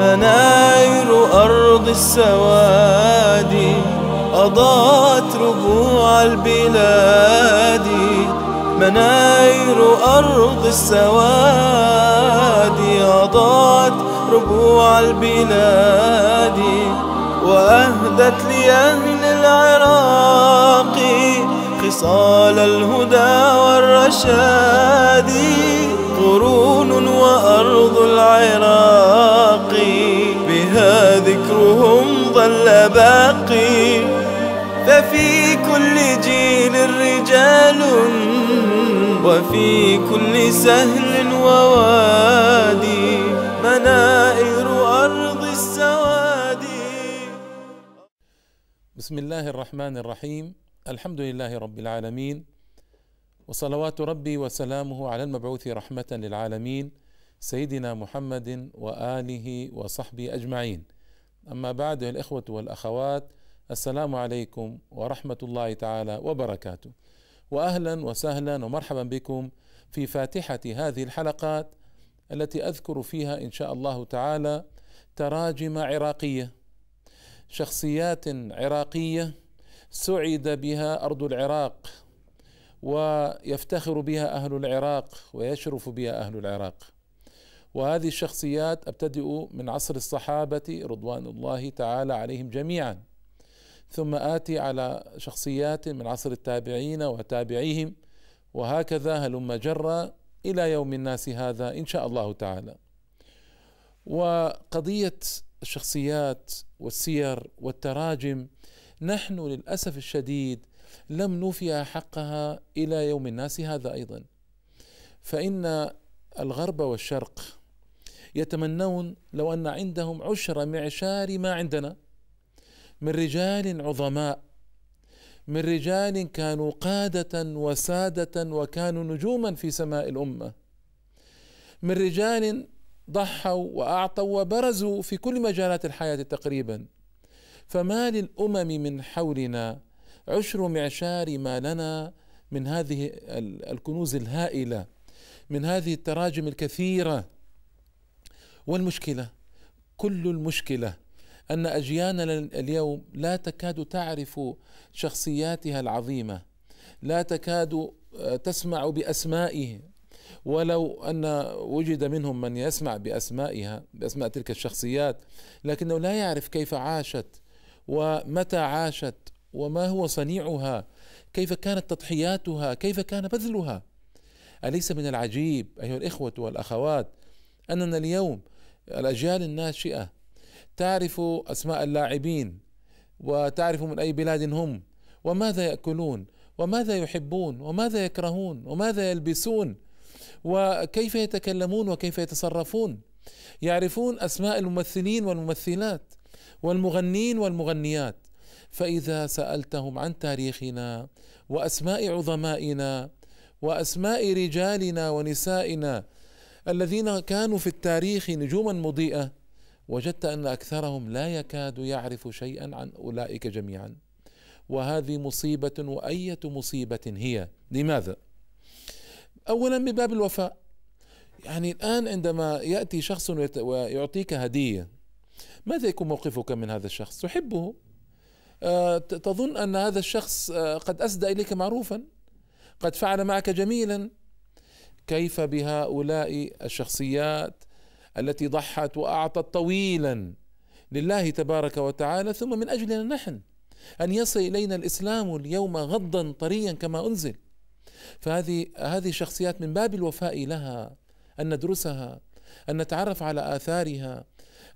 مناير أرض السواد أضاءت ربوع البلاد. مناير أرض السواد أضاءت ربوع البلاد. وأهدت لأهل العراق خصال الهدى والرشاد. قرون وأرض العراق رجال وفي كل سهل ووادي منائر أرض السواد. بسم الله الرحمن الرحيم. الحمد لله رب العالمين. وصلوات ربي وسلامه على المبعوث رحمة للعالمين سيدنا محمد وآله وصحبه أجمعين. أما بعد الإخوة والأخوات السلام عليكم ورحمة الله تعالى وبركاته. وأهلا وسهلا ومرحبا بكم في فاتحة هذه الحلقات التي أذكر فيها إن شاء الله تعالى تراجم عراقية شخصيات عراقية سعد بها أرض العراق ويفتخر بها أهل العراق ويشرف بها أهل العراق. وهذه الشخصيات أبتدئ من عصر الصحابة رضوان الله تعالى عليهم جميعا. ثم آتي على شخصيات من عصر التابعين وتابعيهم وهكذا هلم جرا إلى يوم الناس هذا إن شاء الله تعالى. وقضية الشخصيات والسير والتراجم نحن للأسف الشديد لم نوفي حقها إلى يوم الناس هذا أيضا. فإن الغرب والشرق يتمنون لو أن عندهم عشر معشار ما عندنا من رجال عظماء من رجال كانوا قادة وسادة وكانوا نجوما في سماء الأمة. من رجال ضحوا وأعطوا وبرزوا في كل مجالات الحياة تقريبا. فما للأمم من حولنا عشر معشار ما لنا من هذه الكنوز الهائلة من هذه التراجم الكثيرة. والمشكلة كل المشكلة أن أجيالنا اليوم لا تكاد تعرف شخصياتها العظيمة لا تكاد تسمع بأسمائه. ولو أن وجد منهم من يسمع بأسمائها بأسماء تلك الشخصيات لكنه لا يعرف كيف عاشت ومتى عاشت وما هو صنيعها كيف كانت تضحياتها كيف كان بذلها. أليس من العجيب أيها الإخوة والأخوات أننا اليوم الأجيال الناشئة تعرف أسماء اللاعبين وتعرف من أي بلاد هم وماذا يأكلون وماذا يحبون وماذا يكرهون وماذا يلبسون وكيف يتكلمون وكيف يتصرفون. يعرفون أسماء الممثلين والممثلات والمغنين والمغنيات. فإذا سألتهم عن تاريخنا وأسماء عظمائنا وأسماء رجالنا ونسائنا الذين كانوا في التاريخ نجوما مضيئة وجدت أن أكثرهم لا يكاد يعرف شيئا عن أولئك جميعا. وهذه مصيبة وأية مصيبة هي؟ لماذا؟ أولا من باب الوفاء. يعني الآن عندما يأتي شخص ويعطيك هدية ماذا يكون موقفك من هذا الشخص؟ تحبه. آه، تظن أن هذا الشخص آه، قد أسدى إليك معروفا قد فعل معك جميلا. كيف بهؤلاء الشخصيات التي ضحت وأعطت طويلا لله تبارك وتعالى ثم من أجلنا نحن أن يصل إلينا الإسلام اليوم غضا طريا كما أنزل. فهذه هذه الشخصيات من باب الوفاء لها أن ندرسها أن نتعرف على آثارها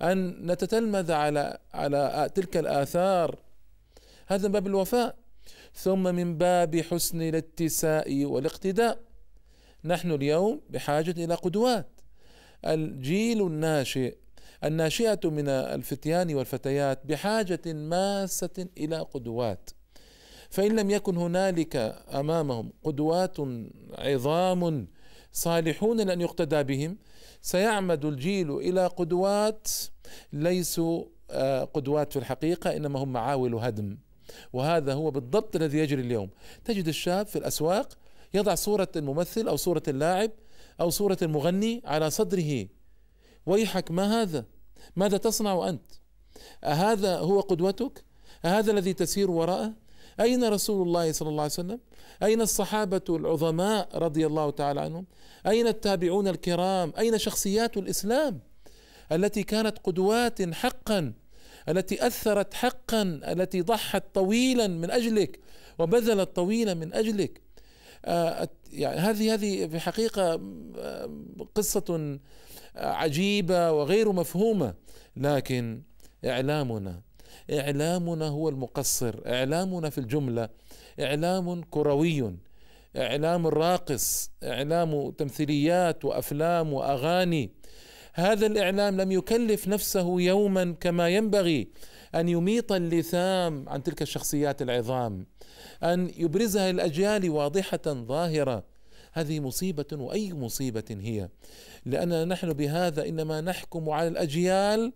أن نتتلمذ على على تلك الآثار. هذا من باب الوفاء. ثم من باب حسن الاتساء والاقتداء. نحن اليوم بحاجة إلى قدوات. الجيل الناشئ الناشئة من الفتيان والفتيات بحاجة ماسة إلى قدوات. فإن لم يكن هنالك أمامهم قدوات عظام صالحون لأن يقتدى بهم سيعمد الجيل إلى قدوات ليسوا آه، قدوات في الحقيقة إنما هم معاول هدم. وهذا هو بالضبط الذي يجري اليوم. تجد الشاب في الأسواق يضع صورة الممثل أو صورة اللاعب أو صورة المغني على صدره. ويحك ما هذا؟ ماذا تصنع أنت؟ أهذا هو قدوتك؟ أهذا الذي تسير وراءه؟ أين رسول الله صلى الله عليه وسلم؟ أين الصحابة العظماء رضي الله تعالى عنهم؟ أين التابعون الكرام؟ أين شخصيات الإسلام التي كانت قدوات حقا التي أثرت حقا التي ضحت طويلا من أجلك وبذلت طويلا من أجلك؟ آه، يعني هذه هذه في حقيقة آه، قصة عجيبة وغير مفهومة. لكن إعلامنا إعلامنا هو المقصر. إعلامنا في الجملة إعلام كروي. إعلام راقص إعلام تمثيليات وأفلام وأغاني. هذا الإعلام لم يكلف نفسه يوما كما ينبغي. أن يميط اللثام عن تلك الشخصيات العظام أن يبرزها للاجيال واضحة ظاهرة. هذه مصيبة وأي مصيبة هي؟ لأننا نحن بهذا إنما نحكم على الأجيال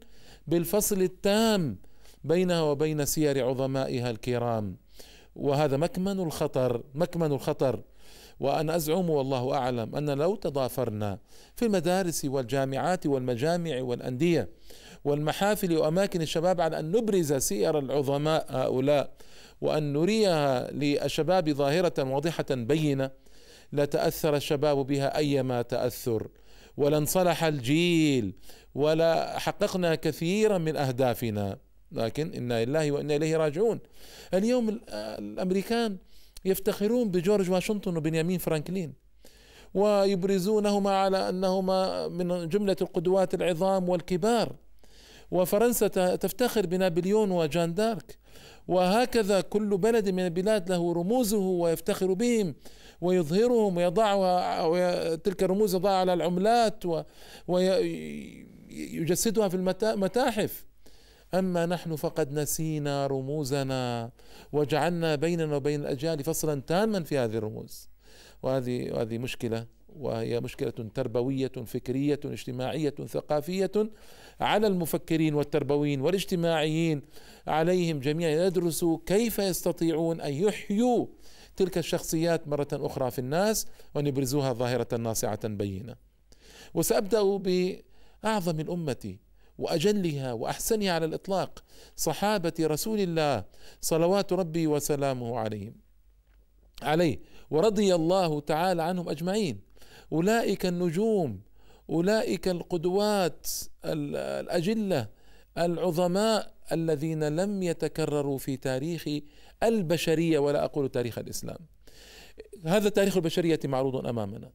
بالفصل التام بينها وبين سير عظمائها الكرام. وهذا مكمن الخطر مكمن الخطر. وأنا أزعم والله أعلم أن لو تضافرنا في المدارس والجامعات والمجامع والأندية والمحافل وأماكن الشباب على أن نبرز سير العظماء هؤلاء وأن نريها للشباب ظاهرة واضحة بينة. لتأثر الشباب بها أيما تأثر ولانصلح الجيل ولا حققنا كثيرا من أهدافنا. لكن إنا لله وإنا إليه راجعون. اليوم الأمريكان يفتخرون بجورج واشنطن وبنيامين فرانكلين ويبرزونهما على أنهما من جملة القدوات العظام والكبار. وفرنسا تفتخر بنابليون وجان دارك. وهكذا كل بلد من البلاد له رموزه ويفتخر بهم ويظهرهم ويضعها تلك الرموز يضعها على العملات ويجسدها في المتاحف أما نحن فقد نسينا رموزنا وجعلنا بيننا وبين الأجيال فصلا تاما في هذه الرموز. وهذه هذه مشكلة وهي مشكلة تربوية فكرية اجتماعية ثقافية. على المفكرين والتربويين والاجتماعيين عليهم جميعا. يدرسوا كيف يستطيعون أن يحيوا تلك الشخصيات مرة أخرى في الناس وأن يبرزوها ظاهرة ناصعة بينة. وسأبدأ بأعظم الأمة وأجلها وأحسنها على الإطلاق صحابة رسول الله صلوات ربي وسلامه عليهم. عليه ورضي الله تعالى عنهم أجمعين. أولئك النجوم أولئك القدوات الأجلة العظماء الذين لم يتكرروا في تاريخ البشرية ولا أقول تاريخ الإسلام. هذا تاريخ البشرية معروض أمامنا.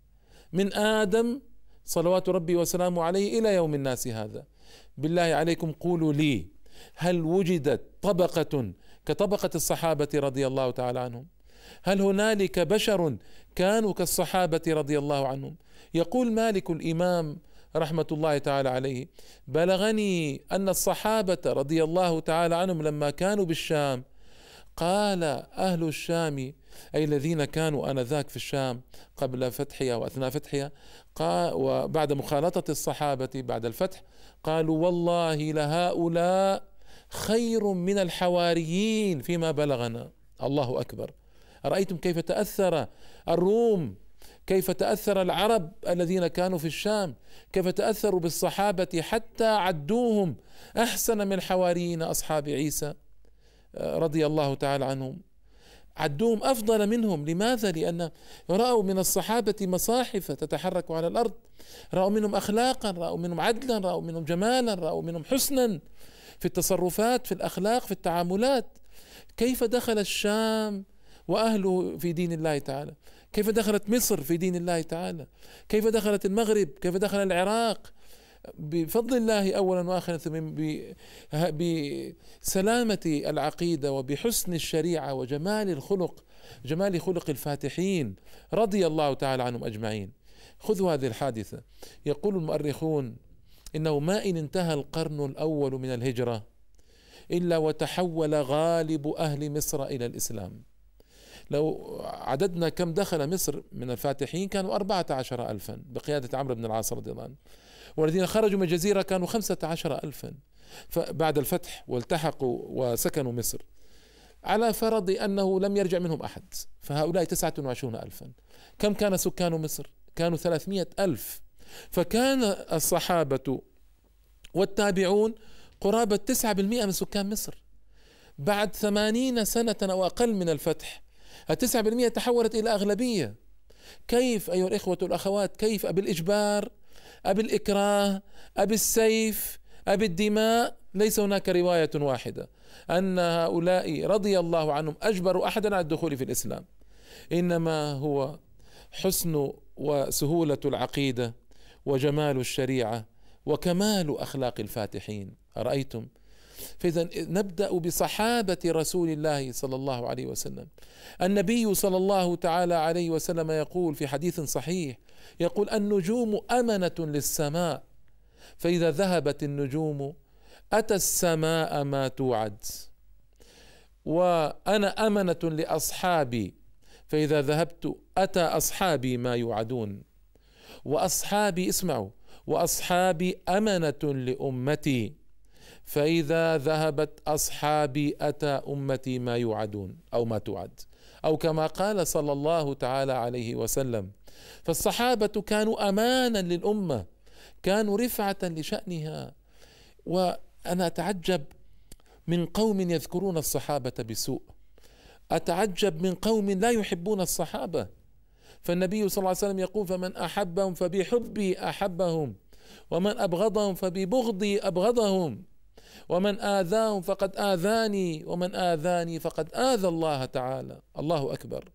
من آدم صلوات ربي وسلامه عليه إلى يوم الناس هذا. بالله عليكم قولوا لي هل وجدت طبقة كطبقة الصحابة رضي الله تعالى عنهم؟ هل هنالك بشر كانوا كالصحابة رضي الله عنهم؟ يقول مالك الإمام رحمة الله تعالى عليه بلغني أن الصحابة رضي الله تعالى عنهم لما كانوا بالشام قال أهل الشام أي الذين كانوا آنذاك في الشام قبل فتحها وأثناء فتحها وبعد مخالطة الصحابة بعد الفتح قالوا والله لهؤلاء خير من الحواريين فيما بلغنا. الله أكبر. أرأيتم كيف تأثر الروم؟ كيف تأثر العرب الذين كانوا في الشام؟ كيف تأثروا بالصحابة حتى عدوهم؟ أحسن من الحواريين أصحاب عيسى رضي الله تعالى عنهم. عدوهم أفضل منهم. لماذا؟ لأن رأوا من الصحابة مصاحف تتحرك على الأرض. رأوا منهم اخلاقا رأوا منهم عدلا رأوا منهم جمالا رأوا منهم حسنا في التصرفات في الأخلاق في التعاملات. كيف دخل الشام؟ وأهله في دين الله تعالى. كيف دخلت مصر في دين الله تعالى؟ كيف دخلت المغرب؟ كيف دخل العراق؟ بفضل الله اولا واخرا ثم بسلامة العقيدة وبحسن الشريعة وجمال الخلق جمال خلق الفاتحين رضي الله تعالى عنهم أجمعين. خذوا هذه الحادثة. يقول المؤرخون إنه ما إن انتهى القرن الأول من الهجرة إلا وتحول غالب أهل مصر إلى الإسلام. لو عددنا كم دخل مصر من الفاتحين كانوا أربعة عشر ألفا بقيادة عمرو بن العاص رضي الله عنه. والذين خرجوا من الجزيرة كانوا خمسة عشر ألفا. بعد الفتح والتحقوا وسكنوا مصر على فرض أنه لم يرجع منهم أحد. فهؤلاء تسعة وعشرون ألفا. كم كان سكان مصر؟ كانوا ثلاثمائة ألف. فكان الصحابة والتابعون قرابة 9% من سكان مصر. بعد ثمانين سنة أو أقل من الفتح التسعة بالمئة تحولت إلى أغلبية. كيف أيها الإخوة والأخوات كيف أبالإجبار أبالإكراه أبالسيف أبالدماء ليس هناك رواية واحدة أن هؤلاء رضي الله عنهم أجبروا أحدا على الدخول في الإسلام. إنما هو حسن وسهولة العقيدة وجمال الشريعة وكمال أخلاق الفاتحين. أرأيتم فإذا نبدأ بصحابة رسول الله صلى الله عليه وسلم. النبي صلى الله تعالى عليه وسلم يقول في حديث صحيح يقول النجوم أمنة للسماء فإذا ذهبت النجوم أتى السماء ما توعد. وأنا أمنة لأصحابي فإذا ذهبت أتى أصحابي ما يوعدون. وأصحابي اسمعوا وأصحابي أمنة لأمتي. فإذا ذهبت أصحابي أتى أمتي ما يوعدون أو ما توعد. أو كما قال صلى الله تعالى عليه وسلم فالصحابة كانوا أمانا للأمة كانوا رفعة لشأنها. وأنا أتعجب من قوم يذكرون الصحابة بسوء. أتعجب من قوم لا يحبون الصحابة. فالنبي صلى الله عليه وسلم يقول فمن أحبهم فبحبي أحبهم ومن أبغضهم فببغضي أبغضهم. ومن آذاهم فقد آذاني ومن آذاني فقد آذى الله تعالى. الله أكبر.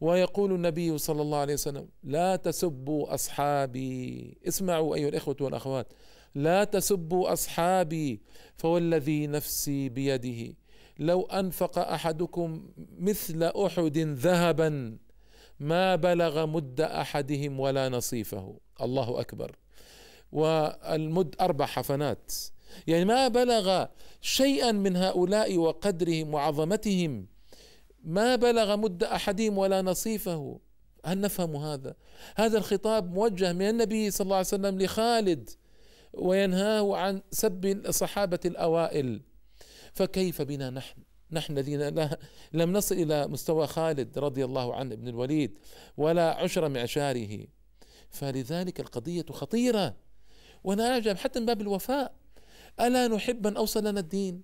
ويقول النبي صلى الله عليه وسلم لا تسبوا أصحابي. اسمعوا أيها الإخوة والأخوات. لا تسبوا أصحابي فوالذي نفسي بيده. لو أنفق أحدكم مثل أحد ذهبا ما بلغ مد أحدهم ولا نصيفه. الله أكبر. والمد أربع حفنات. يعني ما بلغ شيئا من هؤلاء وقدرهم وعظمتهم. ما بلغ مد أحدهم ولا نصيفه. هل نفهم هذا؟ هذا الخطاب موجه من النبي صلى الله عليه وسلم لخالد وينهاه عن سب الصحابه الأوائل. فكيف بنا نحن؟ نحن الذين لم نصل إلى مستوى خالد رضي الله عنه ابن الوليد ولا عشر معشاره فلذلك القضية خطيرة. وأنا أعجب حتى من باب الوفاء. ألا نحب من أوصل لنا الدين؟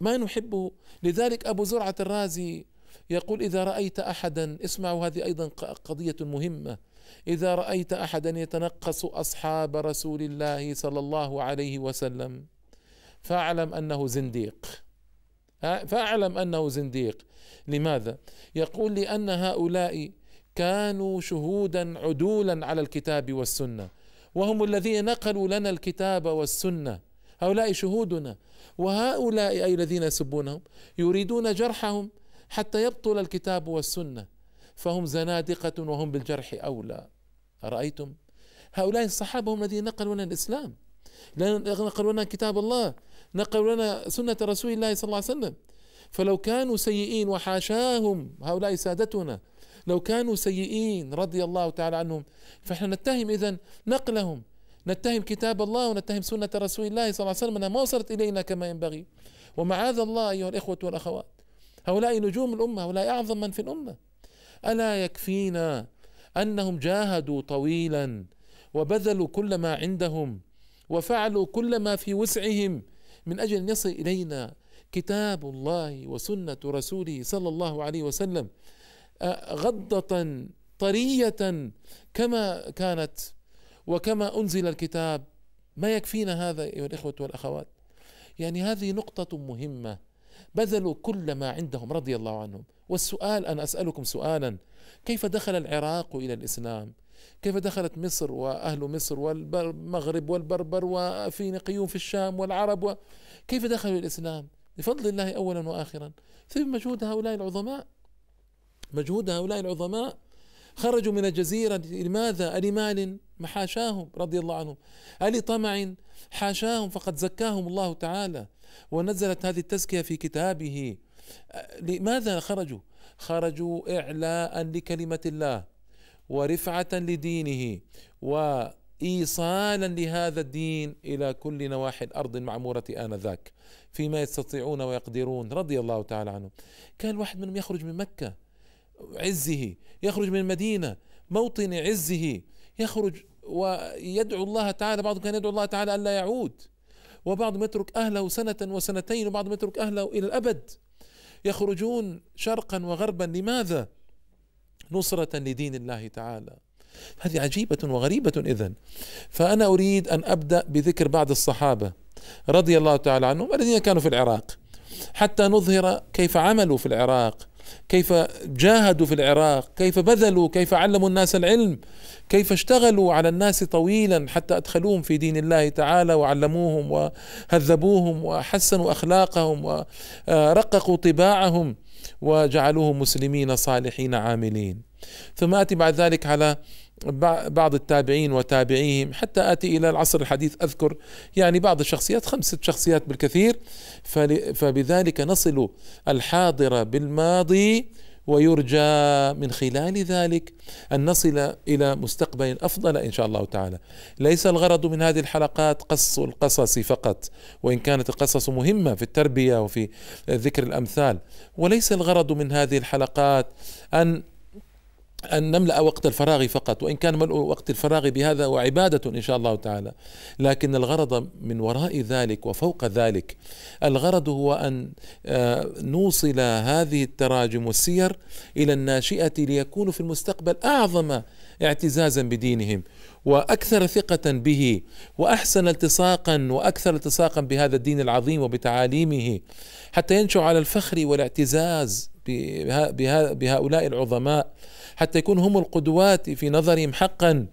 ما نحبه؟ لذلك أبو زرعة الرازي يقول إذا رأيت أحدا اسمعوا هذه أيضا قضية مهمة. إذا رأيت أحدا يتنقص أصحاب رسول الله صلى الله عليه وسلم فاعلم أنه زنديق. فاعلم أنه زنديق. لماذا؟ يقول لأن هؤلاء كانوا شهودا عدولا على الكتاب والسنة وهم الذين نقلوا لنا الكتاب والسنة. هؤلاء شهودنا. وهؤلاء أي الذين يسبونهم يريدون جرحهم حتى يبطل الكتاب والسنة. فهم زنادقة وهم بالجرح أولى. أرأيتم؟ هؤلاء الصحابة هم الذين نقلوا لنا الإسلام. نقلوا لنا كتاب الله. نقلوا لنا سنة رسول الله صلى الله عليه وسلم. فلو كانوا سيئين وحاشاهم هؤلاء سادتنا. لو كانوا سيئين رضي الله تعالى عنهم. فإحنا نتهم اذا نقلهم. نتهم كتاب الله ونتهم سنة رسول الله صلى الله عليه وسلم أنها ما وصلت إلينا كما ينبغي. ومعاذ الله أيها الإخوة والأخوات. هؤلاء نجوم الأمة هؤلاء أعظم من في الأمة. ألا يكفينا أنهم جاهدوا طويلا وبذلوا كل ما عندهم وفعلوا كل ما في وسعهم من أجل أن يصل إلينا كتاب الله وسنة رسوله صلى الله عليه وسلم غضة طرية كما كانت وكما أنزل الكتاب ما يكفينا هذا أيها الإخوة والأخوات؟ يعني هذه نقطة مهمة. بذلوا كل ما عندهم رضي الله عنهم. والسؤال أنا أسألكم سؤالا كيف دخل العراق إلى الإسلام؟ كيف دخلت مصر وأهل مصر والمغرب والبربر وفينيقيون في الشام والعرب و... كيف دخلوا الإسلام؟ بفضل الله أولا وآخرا. ثم مجهود هؤلاء العظماء مجهود هؤلاء العظماء خرجوا من الجزيرة لماذا؟ ألمال حاشاهم رضي الله عنهم. ألطمع حاشاهم فقد زكاهم الله تعالى. ونزلت هذه التزكية في كتابه. لماذا خرجوا؟ خرجوا إعلاء لكلمة الله ورفعة لدينه وإيصالا لهذا الدين إلى كل نواحي الأرض المعمورة آنذاك فيما يستطيعون ويقدرون رضي الله تعالى عنهم. كان واحد منهم يخرج من مكة. عزه يخرج من المدينة موطن عزه يخرج ويدعو الله تعالى بعضهم كان يدعو الله تعالى ألا يعود. وبعضهم يترك أهله سنة وسنتين وبعضهم يترك أهله إلى الأبد. يخرجون شرقا وغربا. لماذا؟ نصرة لدين الله تعالى. هذه عجيبة وغريبة إذن. فأنا أريد أن أبدأ بذكر بعض الصحابة رضي الله تعالى عنهم الذين كانوا في العراق. حتى نظهر كيف عملوا في العراق. كيف جاهدوا في العراق كيف بذلوا كيف علموا الناس العلم كيف اشتغلوا على الناس طويلا حتى أدخلوهم في دين الله تعالى وعلموهم وهذبوهم وحسنوا أخلاقهم ورققوا طباعهم وجعلوهم مسلمين صالحين عاملين. ثم آتي بعد ذلك على بعض التابعين وتابعيهم حتى آتي إلى العصر الحديث أذكر يعني بعض الشخصيات خمسه شخصيات بالكثير فبذلك نصل الحاضر بالماضي ويرجى من خلال ذلك أن نصل إلى مستقبل أفضل إن شاء الله تعالى. ليس الغرض من هذه الحلقات قص القصص فقط وإن كانت القصص مهمة في التربية وفي ذكر الأمثال، وليس الغرض من هذه الحلقات أن أن نملأ وقت الفراغ فقط وإن كان ملء وقت الفراغ بهذا وعبادة إن شاء الله تعالى. لكن الغرض من وراء ذلك وفوق ذلك الغرض هو أن آه، نوصل هذه التراجم والسير إلى الناشئة ليكونوا في المستقبل أعظم اعتزازا بدينهم وأكثر ثقة به وأحسن التصاقا وأكثر التصاقا بهذا الدين العظيم وبتعاليمه حتى ينشأ على الفخر والاعتزاز بهؤلاء العظماء. حتى يكونوا هم القدوات في نظرهم حقا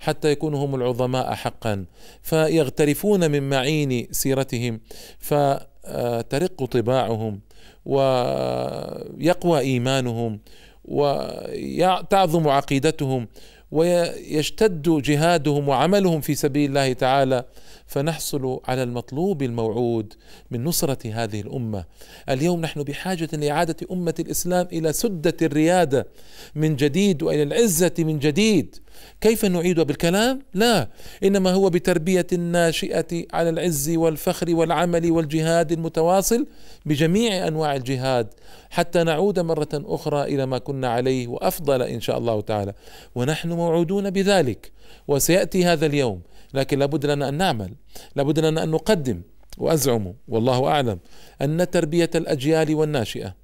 حتى يكونوا هم العظماء حقا. فيغترفون من معين سيرتهم فترق طباعهم ويقوى إيمانهم وتعظم عقيدتهم ويشتد جهادهم وعملهم في سبيل الله تعالى. فنحصل على المطلوب الموعود من نصرة هذه الأمة. اليوم نحن بحاجة لإعادة أمة الإسلام إلى سدة الريادة من جديد وإلى العزة من جديد. كيف نعيدها بالكلام؟ لا إنما هو بتربية الناشئة على العز والفخر والعمل والجهاد المتواصل بجميع أنواع الجهاد حتى نعود مرة أخرى إلى ما كنا عليه وأفضل إن شاء الله تعالى. ونحن موعودون بذلك وسيأتي هذا اليوم. لكن لابد لنا أن نعمل. لابد لنا أن نقدم وأزعم والله أعلم أن تربية الأجيال والناشئة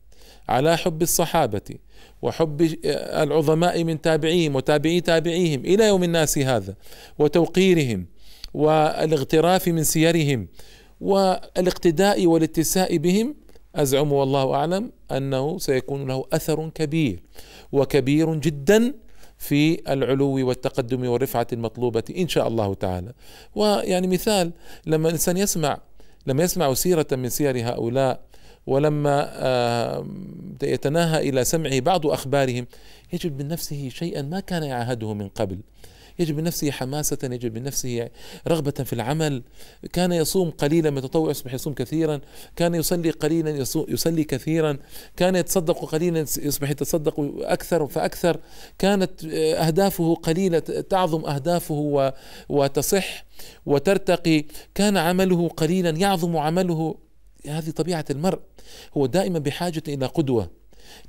على حب الصحابة وحب العظماء من تابعيهم وتابعي تابعيهم إلى يوم الناس هذا وتوقيرهم والإغتراف من سيرهم والإقتداء والاتساء بهم أزعم والله أعلم أنه سيكون له أثر كبير وكبير جدا في العلو والتقدم والرفعة المطلوبة إن شاء الله تعالى. ويعني مثال لما الإنسان يسمع لما يسمع سيرة من سير هؤلاء ولما آه، يتناهى إلى سمعه بعض أخبارهم يجد من نفسه شيئا ما كان يعهده من قبل. يجد من نفسه حماسة يجد من نفسه رغبة في العمل. كان يصوم قليلا من التطوع يصبح يصوم كثيرا. كان يصلي قليلا يصلي كثيرا. كان يتصدق قليلا يصبح يتصدق أكثر فأكثر. كانت أهدافه قليلة تعظم أهدافه وتصح وترتقي. كان عمله قليلا يعظم عمله. هذه طبيعة المرء. هو دائما بحاجة إلى قدوة.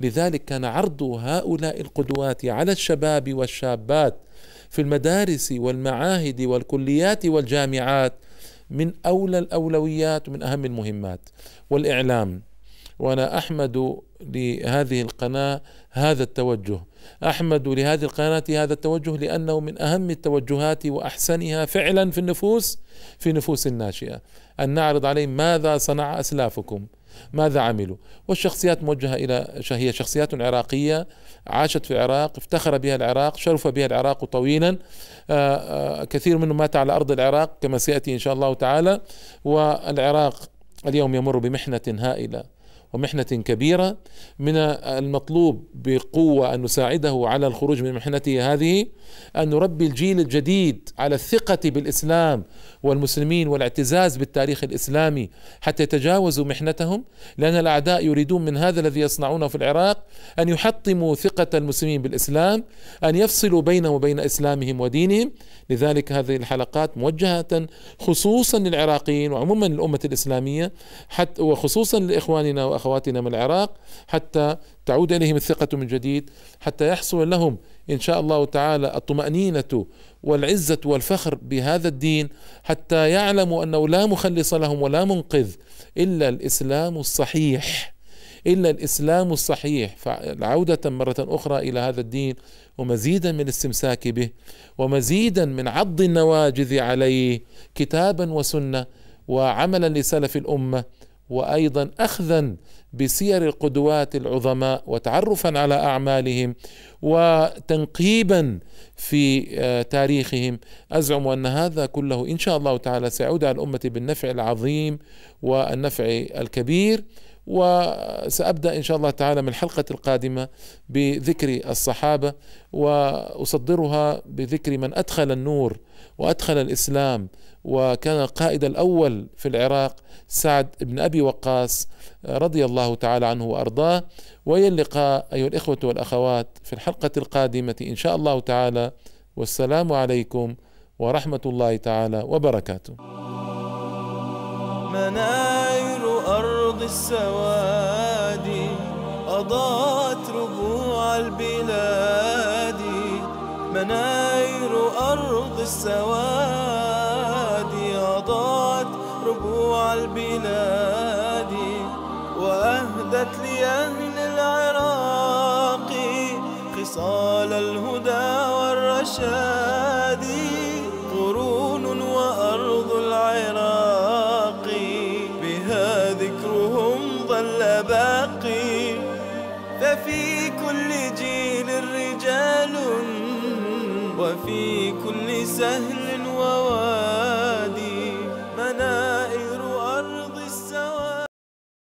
لذلك كان عرض هؤلاء القدوات على الشباب والشابات. في المدارس والمعاهد والكليات والجامعات من أولى الأولويات ومن أهم المهمات. والإعلام وأنا أحمد لهذه القناة هذا التوجه. أحمد لهذه القناة هذا التوجه لأنه من أهم التوجهات وأحسنها فعلا في النفوس في نفوس الناشئة. أن نعرض عليهم ماذا صنع أسلافكم. ماذا عملوا؟ والشخصيات موجهة إلى هي شخصيات عراقية عاشت في العراق افتخر بها العراق شرف بها العراق طويلا. آه، آه، كثير منهم مات على أرض العراق كما سيأتي إن شاء الله تعالى. والعراق اليوم يمر بمحنة هائلة ومحنة كبيرة. من المطلوب بقوة أن نساعده على الخروج من محنته هذه أن نربي الجيل الجديد على الثقة بالإسلام والمسلمين والاعتزاز بالتاريخ الإسلامي حتى يتجاوزوا محنتهم لأن الأعداء يريدون من هذا الذي يصنعونه في العراق أن يحطموا ثقة المسلمين بالإسلام أن يفصلوا بينهم وبين إسلامهم ودينهم. لذلك هذه الحلقات موجهة خصوصا للعراقيين وعموما للأمة الإسلامية حتى وخصوصا لإخواننا وأخواتنا من العراق حتى تعود إليهم الثقة من جديد حتى يحصل لهم إن شاء الله تعالى الطمأنينة والعزة والفخر بهذا الدين حتى يعلموا أنه لا مخلص لهم ولا منقذ إلا الإسلام الصحيح. إلا الإسلام الصحيح. فعودة مرة أخرى إلى هذا الدين ومزيدا من الاستمساك به ومزيدا من عض النواجذ عليه كتابا وسنة وعملا لسلف الأمة وأيضا اخذا بسير القدوات العظماء وتعرفا على أعمالهم وتنقيبا في آه، تاريخهم. أزعم أن هذا كله إن شاء الله تعالى سيعود على الأمة بالنفع العظيم والنفع الكبير. وسأبدأ إن شاء الله تعالى من الحلقة القادمة بذكر الصحابة وأصدرها بذكر من أدخل النور وأدخل الإسلام وكان القائد الأول في العراق سعد بن أبي وقاص رضي الله تعالى عنه وأرضاه. وإلى اللقاء أيها الإخوة والأخوات في الحلقة القادمة إن شاء الله تعالى. والسلام عليكم ورحمة الله تعالى وبركاته. مناير أرض السواد أضاءت ربوع البلاد مناير أرض السواد أضاءت ربوع البلاد وأهدت لأهل العراق خصال الهدى والرشاد. سهل وواد